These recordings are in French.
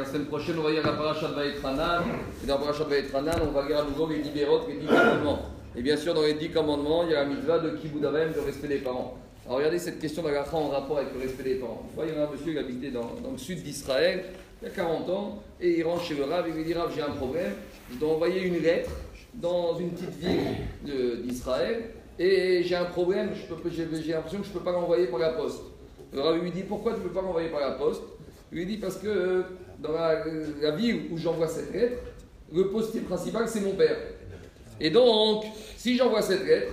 la semaine prochaine, on va lire la paracha de Vaetranan. Et dans la paracha de Vaetranan, on va lire à nouveau les dix bérotes, les dix commandements. Et bien sûr, dans les dix commandements, il y a la mitzvah de Kibudavem, de respect des parents. Alors regardez cette question d'Agacha en rapport avec le respect des parents. Une fois, il y a un monsieur qui habitait dans, le sud d'Israël, il y a 40 ans, et il rentre chez le Rav il lui dit Rav, j'ai un problème, je dois envoyer une lettre dans une petite ville d'Israël, et j'ai un problème, j'ai l'impression que je ne peux pas l'envoyer par la poste. Le Rav lui dit Pourquoi tu ne peux pas l'envoyer par la poste? Il lui dit Parce que euh, dans la, la ville où j'envoie cette lettre, le postier principal, c'est mon père. Et donc, si j'envoie cette lettre,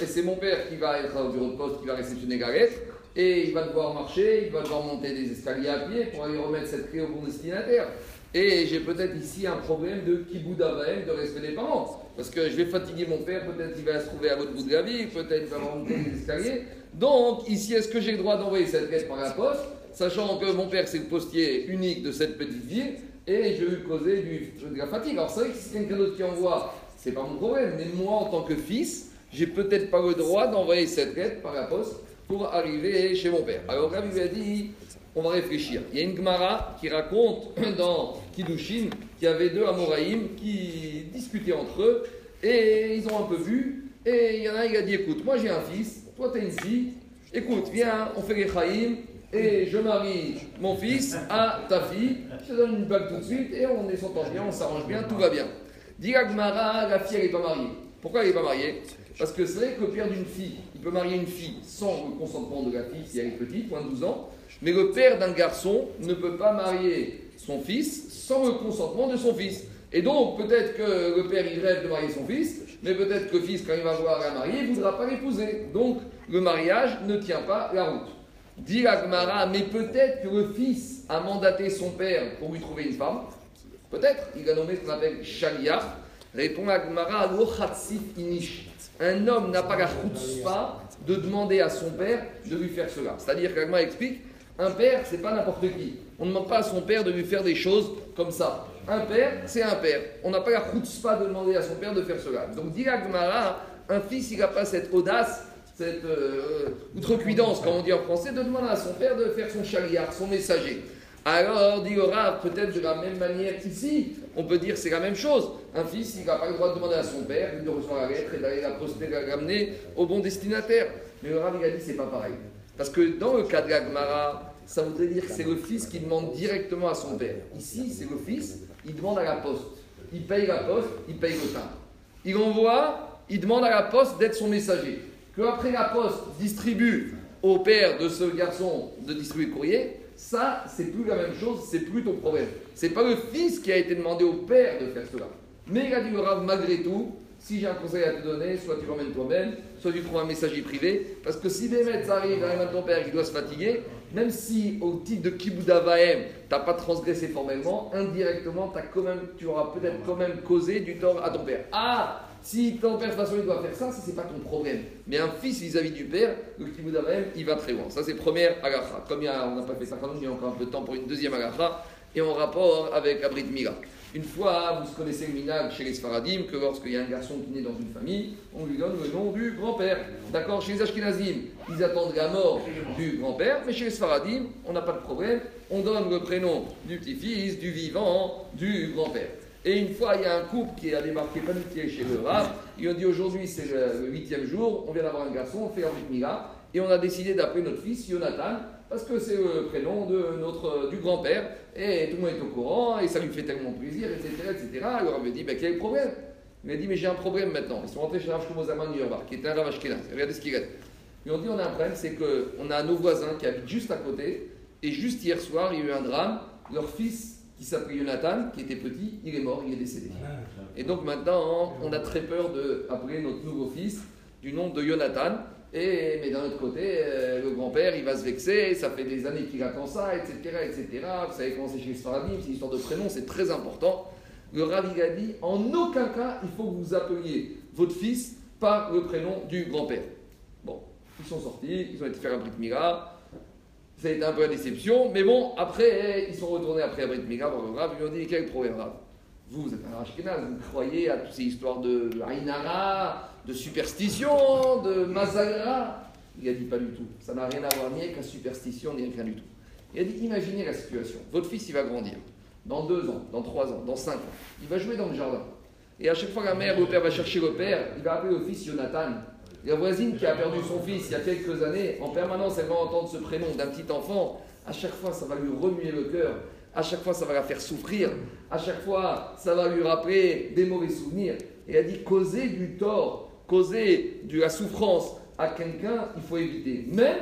et c'est mon père qui va être au bureau de poste, qui va réceptionner la lettre, et il va devoir marcher, il va devoir monter des escaliers à pied pour aller remettre cette clé au bon destinataire. Et j'ai peut-être ici un problème de kiboudabaem, de respect des parents. Parce que je vais fatiguer mon père, peut-être qu'il va se trouver à l'autre bout de la ville, peut-être qu'il va monter des escaliers. Donc, ici, est-ce que j'ai le droit d'envoyer cette lettre par la poste, sachant que mon père, c'est le postier unique de cette petite ville, et je vais lui causer du, de la fatigue. Alors, c'est vrai que si quelqu'un d'autre qui envoie, c'est pas mon problème, mais moi, en tant que fils, j'ai peut-être pas le droit d'envoyer cette lettre par la poste pour arriver chez mon père. Alors, Rabbi lui a dit, on va réfléchir. Il y a une Gemara qui raconte dans Kiddushin qu'il y avait deux Amoraïm qui discutaient entre eux, et ils ont un peu vu, et il y en a un qui a dit, écoute, moi j'ai un fils, toi tu as une fille, écoute, viens, on fait les Chaïm, et je marie mon fils à ta fille, je te donne une bague tout de suite, et on s'entend bien, on s'arrange bien, tout va bien. Dit Agmara, la fille elle n'est pas mariée. Pourquoi elle n'est pas mariée? Parce que c'est vrai que le père d'une fille, il peut marier une fille sans le consentement de la fille si elle est petite, moins de 12 ans, mais le père d'un garçon ne peut pas marier son fils sans le consentement de son fils. Et donc, peut-être que le père, il rêve de marier son fils, mais peut-être que le fils, quand il va voir la mariée, ne voudra pas l'épouser. Donc, le mariage ne tient pas la route. Dit Agmara, mais peut-être que le fils a mandaté son père pour lui trouver une femme. Peut-être, il a nommé ce qu'on appelle Shaliach. Répond Agmara, inish. Un homme n'a pas la chutzpah de demander à son père de lui faire cela. C'est-à-dire qu'Agmara explique, un père, c'est pas n'importe qui. On ne demande pas à son père de lui faire des choses comme ça. Un père, c'est un père. On n'a pas la chutzpah de demander à son père de faire cela. Donc, dit Agmara, un fils, il n'a pas cette audace cette euh, outrecuidance, comme on dit en français, de demander à son père de faire son chariard, son messager. Alors, dit Rav, peut-être de la même manière qu'ici, on peut dire c'est la même chose. Un fils, il n'a pas le droit de demander à son père de recevoir la lettre et d'aller la poster, la ramener au bon destinataire. Mais le Rav, il a dit c'est pas pareil. Parce que dans le cas de l'Agmara, ça voudrait dire que c'est le fils qui demande directement à son père. Ici, c'est le fils, il demande à la poste. Il paye la poste, il paye le timbre. Il envoie, il demande à la poste d'être son messager que après la poste distribue au père de ce garçon de distribuer le courrier, ça, c'est plus la même chose, c'est plus ton problème. C'est pas le fils qui a été demandé au père de faire cela. Mais il a dit le malgré tout, si j'ai un conseil à te donner, soit tu l'emmènes toi-même, soit tu trouves un messager privé, parce que si des maîtres arrivent, à ton père qui doit se fatiguer, même si au titre de Kibudavahem, tu n'as pas transgressé formellement, indirectement, as quand même, tu auras peut-être quand même causé du tort à ton père. Ah si ton père, de toute façon, il doit faire ça, ça, c'est pas ton problème. Mais un fils vis-à-vis du père, le même, il va très loin. Ça, c'est première agacha. Comme on n'a pas fait 50 ans, il y a encore un peu de temps pour une deuxième agacha. Et en rapport avec Abrit Mira. Une fois, vous connaissez le minag chez les Sfaradim, que lorsqu'il y a un garçon qui naît dans une famille, on lui donne le nom du grand-père. D'accord? Chez les Ashkenazim, ils attendent la mort du grand-père, mais chez les Sfaradim, on n'a pas de problème. On donne le prénom du petit-fils, du vivant, du grand-père. Et une fois, il y a un couple qui a débarqué paniqué chez le Rav. Ils ont dit aujourd'hui, c'est le huitième jour, on vient d'avoir un garçon, on fait un Mila. Et on a décidé d'appeler notre fils Jonathan, parce que c'est le prénom de notre, du grand-père. Et tout le monde est au courant, et ça lui fait tellement plaisir, etc. etc. Alors on me dit, ben, quel est le problème? Il m'a dit, mais j'ai un problème maintenant. Ils sont rentrés chez Rav Shlomo Zaman qui était un Rav Ashkenaz. Regardez ce qu'il a dit. Ils ont dit, on a un problème, c'est qu'on a nos voisins qui habitent juste à côté. Et juste hier soir, il y a eu un drame. Leur fils qui s'appelait Jonathan, qui était petit, il est mort, il est décédé. Et donc maintenant, on a très peur d'appeler notre nouveau fils du nom de Jonathan. Et, mais d'un autre côté, euh, le grand-père, il va se vexer, ça fait des années qu'il attend ça, etc., etc. Vous savez comment c'est chez Sfaradim, c'est une histoire de prénom, c'est très important. Le Rav, a dit, en aucun cas, il faut que vous appeliez votre fils par le prénom du grand-père. Bon, ils sont sortis, ils ont été faire un bric mira, ça été un peu la déception, mais bon, après, ils sont retournés après à Brit Mega, ils lui ont dit quel problème, Rav Vous, vous êtes un Ashkenaz, vous croyez à toutes ces histoires de Ainara, de superstition, de Mazagra Il a dit pas du tout. Ça n'a rien à voir ni avec la superstition, ni avec rien du tout. Il a dit imaginez la situation. Votre fils, il va grandir. dans deux ans, dans trois ans, dans cinq ans. Il va jouer dans le jardin. Et à chaque fois que la mère ou le père va chercher le père, il va appeler le fils Jonathan. La voisine qui a perdu son fils il y a quelques années, en permanence, elle va entendre ce prénom d'un petit enfant. À chaque fois, ça va lui remuer le cœur. À chaque fois, ça va la faire souffrir. À chaque fois, ça va lui rappeler des mauvais souvenirs. Et elle dit causer du tort, causer de la souffrance à quelqu'un, il faut éviter. Même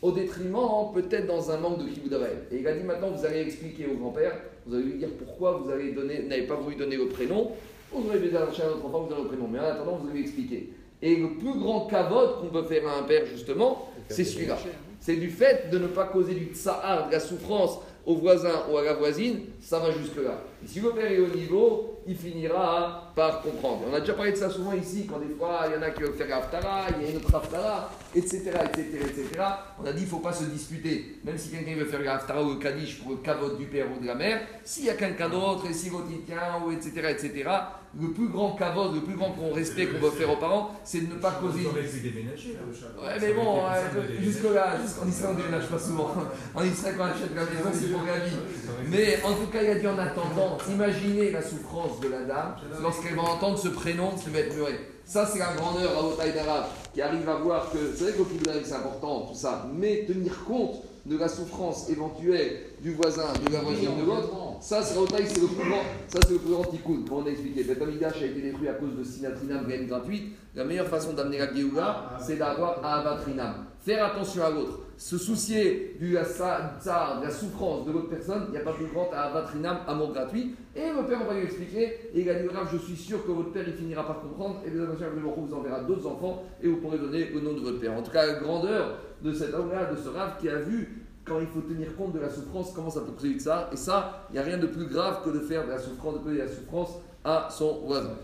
au détriment, peut-être dans un manque de kibud Et il a dit maintenant, vous allez expliquer au grand-père, vous allez lui dire pourquoi vous n'avez pas voulu donner le prénom. Vous aurez besoin chercher un autre enfant, vous donnez le prénom. Mais en attendant, vous allez expliquer. Et le plus grand cavote qu'on peut faire à un père, justement, c'est celui-là. C'est du fait de ne pas causer du tsahar, de la souffrance au voisin ou à la voisine, ça va jusque-là. Et si le père est au niveau, il finira par comprendre. On a déjà parlé de ça souvent ici, quand des fois il y en a qui veulent faire l'Aftara, il y a une autre Aftara, etc., etc., etc. On a dit qu'il ne faut pas se disputer. Même si quelqu'un veut faire l'Aftara ou le Kaddish pour le cavote du père ou de la mère, s'il y a quelqu'un d'autre, et si l'autre tient, ou etc., etc., le plus grand cavote, le plus grand respect qu'on veut faire aux parents, c'est de ne pas causer. Ouais, mais bon, jusque-là, en Israël, on ne déménage pas souvent. En Israël, quand on achète la maison, c'est pour la vie. Mais en tout cas, il a dit en attendant, imaginez la souffrance de la dame lorsqu'elle va entendre ce prénom se mettre muré. Ça, c'est la grandeur à haute d'arabe qui arrive à voir que c'est vrai que c'est important, tout ça, mais tenir compte de la souffrance éventuelle du voisin, de la voisine, de l'autre, ça, c'est le plus grand, ça, c'est le plus grand tikkun. Pour on a expliqué, le Amidash a été détruit à cause de Sinatrinam, gain gratuite. La meilleure façon d'amener la Géoula, c'est d'avoir Avatrinam. Faire attention à l'autre se soucier du de la souffrance de l'autre personne, il n'y a pas plus grand à Avatrinam, amour gratuit. Et le père, on va lui expliquer, et il a dit, je suis sûr que votre père, il finira par comprendre, et bien vous enverra d'autres enfants, et vous donner le nom de votre père. En tout cas, la grandeur de cet homme-là, de ce rave qui a vu quand il faut tenir compte de la souffrance, comment ça peut causer ça. Et ça, il n'y a rien de plus grave que de faire de la souffrance, de la souffrance à son voisin.